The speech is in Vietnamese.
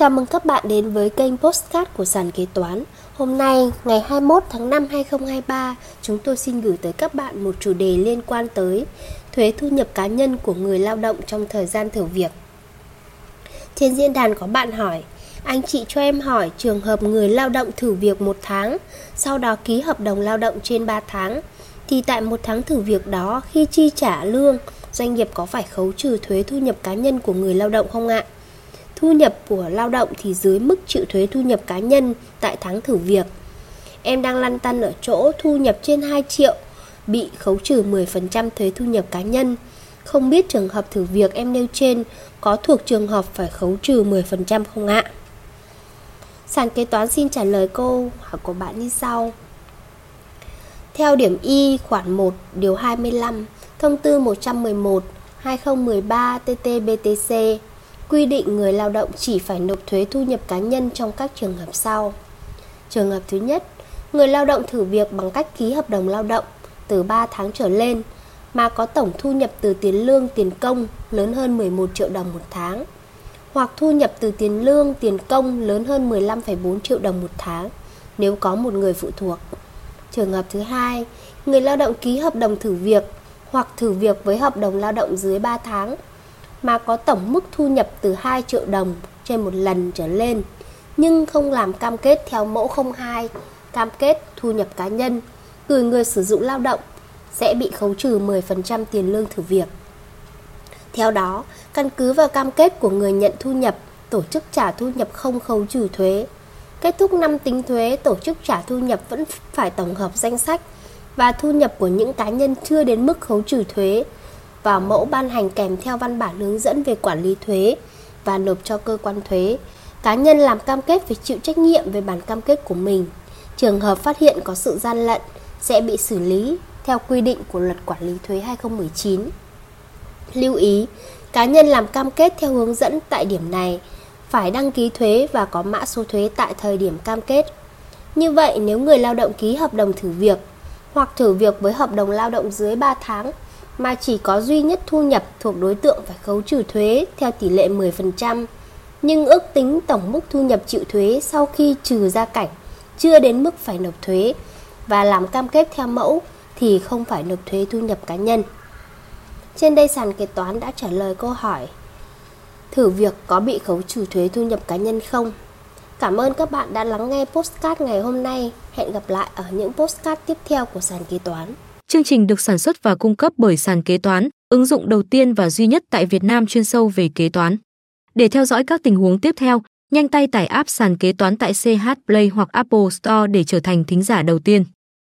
Chào mừng các bạn đến với kênh Postcard của sàn kế toán. Hôm nay, ngày 21 tháng 5 2023, chúng tôi xin gửi tới các bạn một chủ đề liên quan tới thuế thu nhập cá nhân của người lao động trong thời gian thử việc. Trên diễn đàn có bạn hỏi, anh chị cho em hỏi trường hợp người lao động thử việc một tháng, sau đó ký hợp đồng lao động trên 3 tháng, thì tại một tháng thử việc đó khi chi trả lương, doanh nghiệp có phải khấu trừ thuế thu nhập cá nhân của người lao động không ạ? Thu nhập của lao động thì dưới mức chịu thuế thu nhập cá nhân tại tháng thử việc. Em đang lăn tăn ở chỗ thu nhập trên 2 triệu, bị khấu trừ 10% thuế thu nhập cá nhân. Không biết trường hợp thử việc em nêu trên có thuộc trường hợp phải khấu trừ 10% không ạ? Sàn kế toán xin trả lời câu hỏi của bạn như sau. Theo điểm Y khoản 1 điều 25 Thông tư 111 2013 TT-BTC quy định người lao động chỉ phải nộp thuế thu nhập cá nhân trong các trường hợp sau. Trường hợp thứ nhất, người lao động thử việc bằng cách ký hợp đồng lao động từ 3 tháng trở lên mà có tổng thu nhập từ tiền lương tiền công lớn hơn 11 triệu đồng một tháng hoặc thu nhập từ tiền lương tiền công lớn hơn 15,4 triệu đồng một tháng nếu có một người phụ thuộc. Trường hợp thứ hai, người lao động ký hợp đồng thử việc hoặc thử việc với hợp đồng lao động dưới 3 tháng mà có tổng mức thu nhập từ 2 triệu đồng trên một lần trở lên nhưng không làm cam kết theo mẫu 02 cam kết thu nhập cá nhân gửi người sử dụng lao động sẽ bị khấu trừ 10% tiền lương thử việc. Theo đó, căn cứ vào cam kết của người nhận thu nhập, tổ chức trả thu nhập không khấu trừ thuế. Kết thúc năm tính thuế, tổ chức trả thu nhập vẫn phải tổng hợp danh sách và thu nhập của những cá nhân chưa đến mức khấu trừ thuế và mẫu ban hành kèm theo văn bản hướng dẫn về quản lý thuế và nộp cho cơ quan thuế. Cá nhân làm cam kết phải chịu trách nhiệm về bản cam kết của mình. Trường hợp phát hiện có sự gian lận sẽ bị xử lý theo quy định của Luật Quản lý thuế 2019. Lưu ý, cá nhân làm cam kết theo hướng dẫn tại điểm này phải đăng ký thuế và có mã số thuế tại thời điểm cam kết. Như vậy, nếu người lao động ký hợp đồng thử việc hoặc thử việc với hợp đồng lao động dưới 3 tháng mà chỉ có duy nhất thu nhập thuộc đối tượng phải khấu trừ thuế theo tỷ lệ 10%, nhưng ước tính tổng mức thu nhập chịu thuế sau khi trừ gia cảnh chưa đến mức phải nộp thuế và làm cam kết theo mẫu thì không phải nộp thuế thu nhập cá nhân. Trên đây sàn kế toán đã trả lời câu hỏi Thử việc có bị khấu trừ thuế thu nhập cá nhân không? Cảm ơn các bạn đã lắng nghe postcard ngày hôm nay. Hẹn gặp lại ở những postcard tiếp theo của sàn kế toán. Chương trình được sản xuất và cung cấp bởi sàn kế toán, ứng dụng đầu tiên và duy nhất tại Việt Nam chuyên sâu về kế toán. Để theo dõi các tình huống tiếp theo, nhanh tay tải app sàn kế toán tại CH Play hoặc Apple Store để trở thành thính giả đầu tiên.